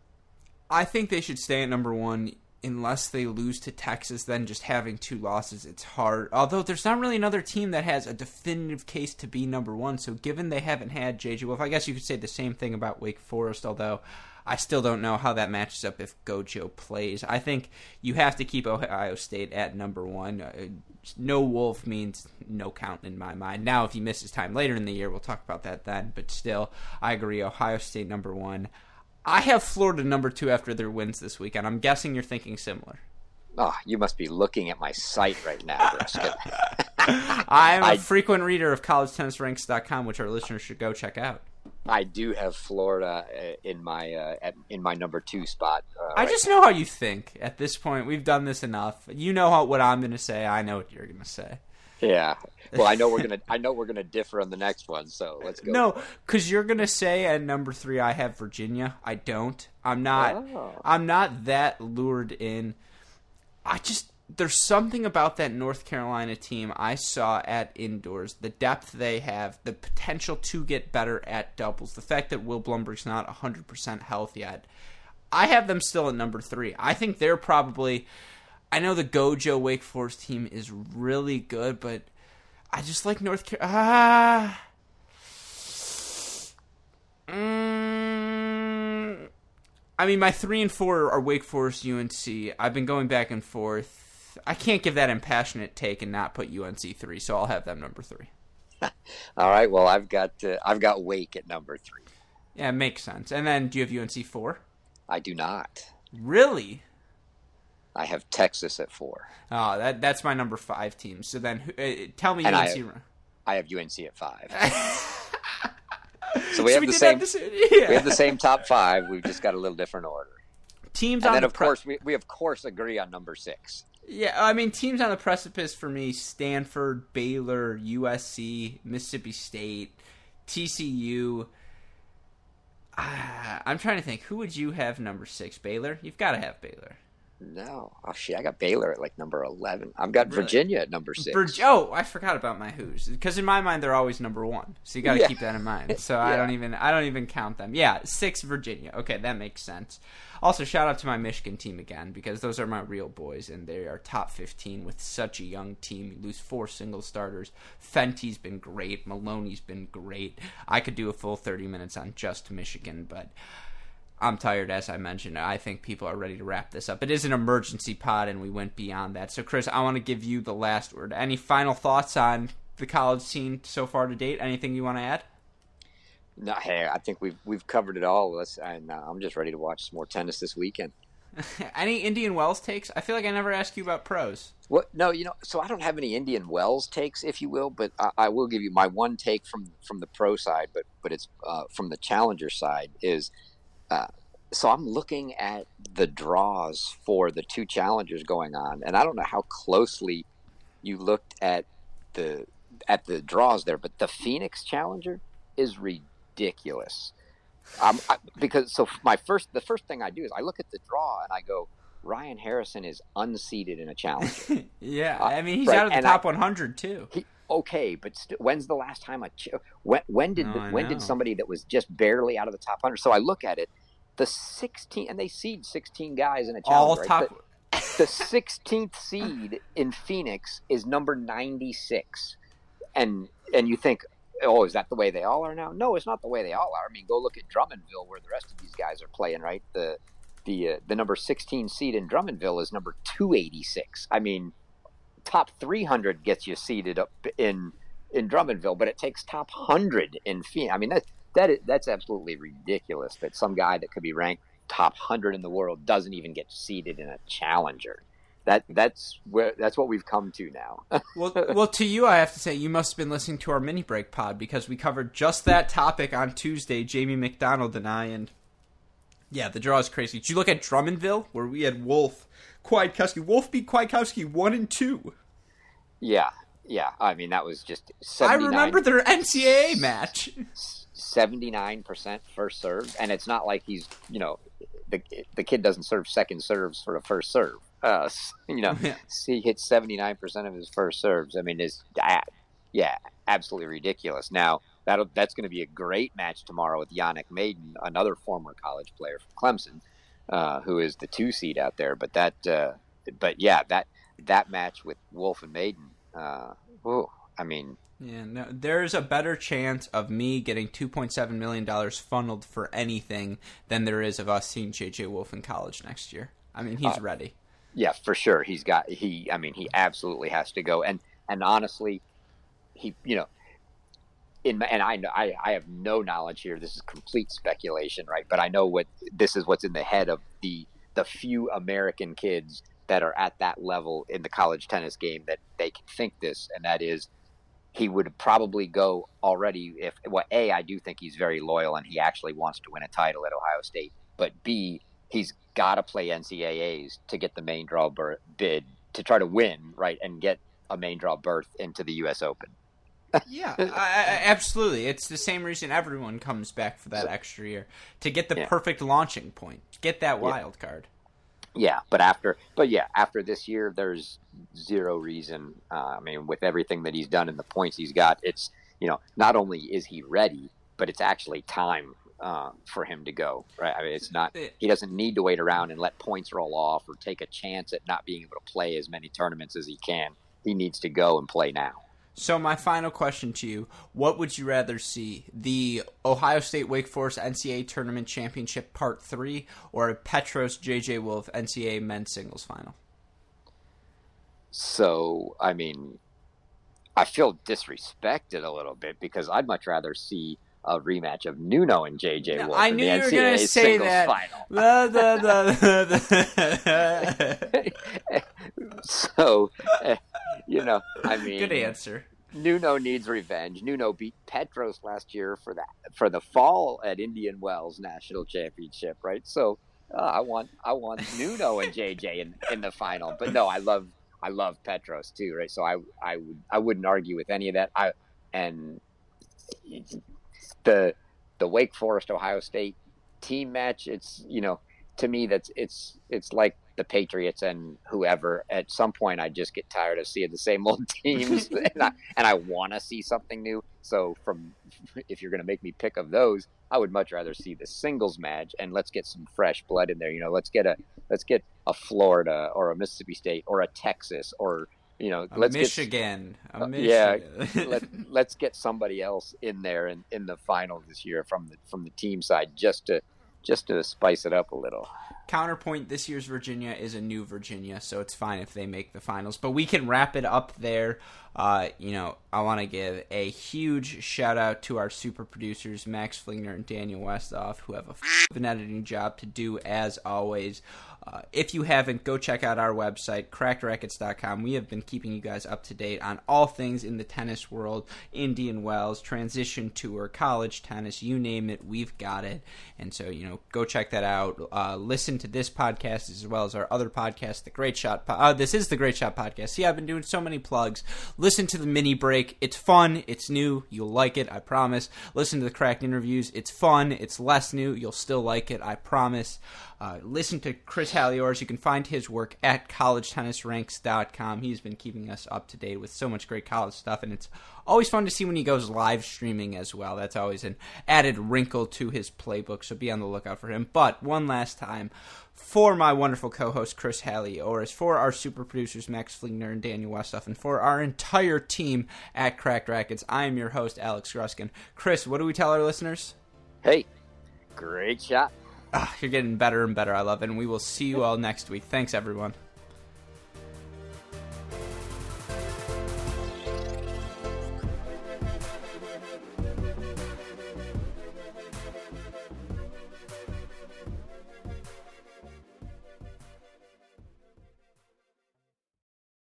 I think they should stay at number one unless they lose to Texas. Then just having two losses, it's hard. Although there's not really another team that has a definitive case to be number one. So given they haven't had JJ Wolf, I guess you could say the same thing about Wake Forest. Although I still don't know how that matches up if Gojo plays. I think you have to keep Ohio State at number one. Uh, no Wolf means no count in my mind. Now, if he misses time later in the year, we'll talk about that then. But still, I agree. Ohio State number one. I have Florida number two after their wins this weekend. I'm guessing you're thinking similar. Oh, you must be looking at my site right now, Brisket. I'm a I... frequent reader of collegetennisranks.com, which our listeners should go check out. I do have Florida uh, in my uh, at, in my number two spot. Uh, I right just now. know how you think. At this point, we've done this enough. You know how, what I'm going to say. I know what you're going to say. Yeah. Well, I know we're gonna. I know we're gonna differ on the next one. So let's go. No, because you're gonna say at number three, I have Virginia. I don't. I'm not. Oh. I'm not that lured in. I just there's something about that North Carolina team I saw at indoors, the depth they have, the potential to get better at doubles, the fact that Will Blumberg's not 100% health yet. I have them still at number three. I think they're probably. I know the Gojo Wake Forest team is really good, but I just like North Carolina. Ah. Mm, I mean, my three and four are Wake Forest, UNC. I've been going back and forth I can't give that impassionate take and not put UNC three, so I'll have them number three. All right. Well, I've got uh, I've got Wake at number three. Yeah, it makes sense. And then, do you have UNC four? I do not. Really? I have Texas at four. Oh, that that's my number five team. So then, uh, tell me And I UNC. have- I have UNC at five. so we So have we the same. have the, yeah. We have the same top five. We've just got a little different order. teams And on then, the of pre- course, we, we of course agree on number six. Yeah, I mean teams on the precipice for me: Stanford, Baylor, USC, Mississippi State, TCU. Ah, I'm trying to think. Who would you have number six? Baylor. You've got to have Baylor. No, oh shit, I got Baylor at like number eleven. I've got Really? Virginia at number six. Vir- oh, I forgot about my Who's because in my mind they're always number one. So you got to Yeah. keep that in mind. So I don't even I don't even count them. Yeah, six Virginia. Okay, that makes sense. Also, shout out to my Michigan team again because those are my real boys and they are top fifteen with such a young team. You lose four single starters. Fenty's been great. Maloney's been great. I could do a full thirty minutes on just Michigan, but. I'm tired, as I mentioned. I think people are ready to wrap this up. It is an emergency pod, and we went beyond that. So, Chris, I want to give you the last word. Any final thoughts on the college scene so far to date? Anything you want to add? No, hey, I think we've we've covered it all. Let's, and uh, I'm just ready to watch some more tennis this weekend. Any Indian Wells takes? I feel like I never asked you about pros. What? No, you know, so I don't have any Indian Wells takes, if you will, but I, I will give you my one take from from the pro side, but but it's uh, from the challenger side is. Uh, so I'm looking at the draws for the two challengers going on, and I don't know how closely you looked at the at the draws there, but the Phoenix Challenger is ridiculous. Um, I, because so my first the first thing I do is I look at the draw and I go, Ryan Harrison is unseeded in a challenger. yeah, Uh, I mean he's right, out of the and top I- 100 too. he, okay, but st- when's the last time a ch- when when did No, when know. did somebody that was just barely out of the top hundred? So I look at it, the sixteen and they seed sixteen guys in a All challenge. top. The- the sixteenth seed in Phoenix is number ninety six, and and you think. Oh, is that the way they all are now? No, it's not the way they all are. I mean, go look at Drummondville, where the rest of these guys are playing. Right, the the uh, the number sixteen seed in Drummondville is number two eighty six. I mean, top 300 gets you seeded up in in Drummondville, but it takes top 100 in Phoenix. I mean, that that is, that's absolutely ridiculous that some guy that could be ranked top 100 in the world doesn't even get seeded in a challenger. That that's where that's what we've come to now. Well, well, to you, I have to say you must have been listening to our mini break pod because we covered just that topic on Tuesday. Jamie McDonald and I, and yeah, the draw is crazy. Did you look at Drummondville where we had Wolf, Kwiatkowski? Wolf beat Kwiatkowski one and two. yeah, yeah. I mean, that was just I remember their NCAA match. 79% first serve, and it's not like he's you know the the kid doesn't serve second serves for a first serve. Uh, you know, Yeah. he hits 79% of his first serves. I mean, it's that yeah, absolutely ridiculous. Now that will that's going to be a great match tomorrow with Yannick Maden, another former college player from Clemson, uh, who is the two seed out there. But that, uh, but yeah, that that match with Wolf and Maden. Uh, ooh, I mean, Yeah, no, there's a better chance of me getting 2.7 million dollars funneled for anything than there is of us seeing JJ Wolf in college next year. I mean, he's Uh, ready. Yeah, for sure. He's got he. I mean, he absolutely has to go. And and honestly, he you know, in and I know I I have no knowledge here. This is complete speculation, right? But I know what this is. What's in the head of the the few American kids that are at that level in the college tennis game that they can think this, and that is. He would probably go already if well a I do think he's very loyal and he actually wants to win a title at Ohio State, but b he's got to play NCAAs to get the main draw bid to try to win, right, and get a main draw berth into the U.S. Open. Yeah, I, absolutely. It's the same reason everyone comes back for that extra year to get the Yeah. perfect launching point, get that Yeah. wild card. Yeah, but after, but yeah, after this year, there's zero reason. Uh, I mean, with everything that he's done and the points he's got, it's you know, not only is he ready, but it's actually time uh, for him to go. Right? I mean, it's not. He doesn't need to wait around and let points roll off or take a chance at not being able to play as many tournaments as he can. He needs to go and play now. So my final question to you: What would you rather see, the Ohio State Wake Forest NCAA Tournament Championship Part Three, or a Petros JJ Wolf NCAA Men's Singles Final? so I mean, I feel disrespected a little bit because I'd much rather see a rematch of Nuno and JJ Wolf. I knew you were going to say that. Da, da, da, so, uh, you know, I mean, good answer. Nuno needs revenge. Nuno beat Petros last year for that for the fall at Indian Wells National Championship, right? So uh, I want I want Nuno and JJ in, in the final. But no, I love I love Petros too, right? So I I would I wouldn't argue with any of that. I and the the Wake Forest Ohio State team match. It's you know to me that's it's it's like the Patriots and whoever. At some point, I just get tired of seeing the same old teams, and I and I want to see something new. So, from if you're going to make me pick of those, I would much rather see the singles match, and let's get some fresh blood in there. You know, let's get a let's get a Florida or a Mississippi State or a Texas or you know, a let's Michigan, get, a Michigan. Uh, yeah, let, let's get somebody else in there in, in the final this year from the from the team side just to just to spice it up a little. Counterpoint: This year's Virginia is a new Virginia, so it's fine if they make the finals. But we can wrap it up there. Uh, you know, I want to give a huge shout out to our super producers, Max Flingner and Daniel Westoff, who have a an editing job to do as always. Uh, if you haven't, go check out our website, crackedracquets.com. We have been keeping you guys up to date on all things in the tennis world Indian Wells, transition tour, college tennis, you name it, we've got it. And so, you know, go check that out. Uh, listen to this podcast as well as our other podcast, The Great Shot. Po- uh, this is The Great Shot Podcast. See, I've been doing so many plugs. Listen to the mini break. It's fun, it's new, you'll like it, I promise. Listen to the cracked interviews. It's fun, it's less new, you'll still like it, I promise. Uh, listen to Chris Halliors. You can find his work at collegetennisranks.com. He's been keeping us up to date with so much great college stuff, and it's always fun to see when he goes live streaming as well. That's always an added wrinkle to his playbook, so be on the lookout for him. But one last time, for my wonderful co-host Chris Halliors, for our super producers Max Flingner and Daniel Westoff, and for our entire team at Cracked Racquets, I am your host Alex Gruskin. Chris, what do we tell our listeners? Hey, great shot. Ah, you're getting better and better. I love it. And we will see you all next week. Thanks, everyone.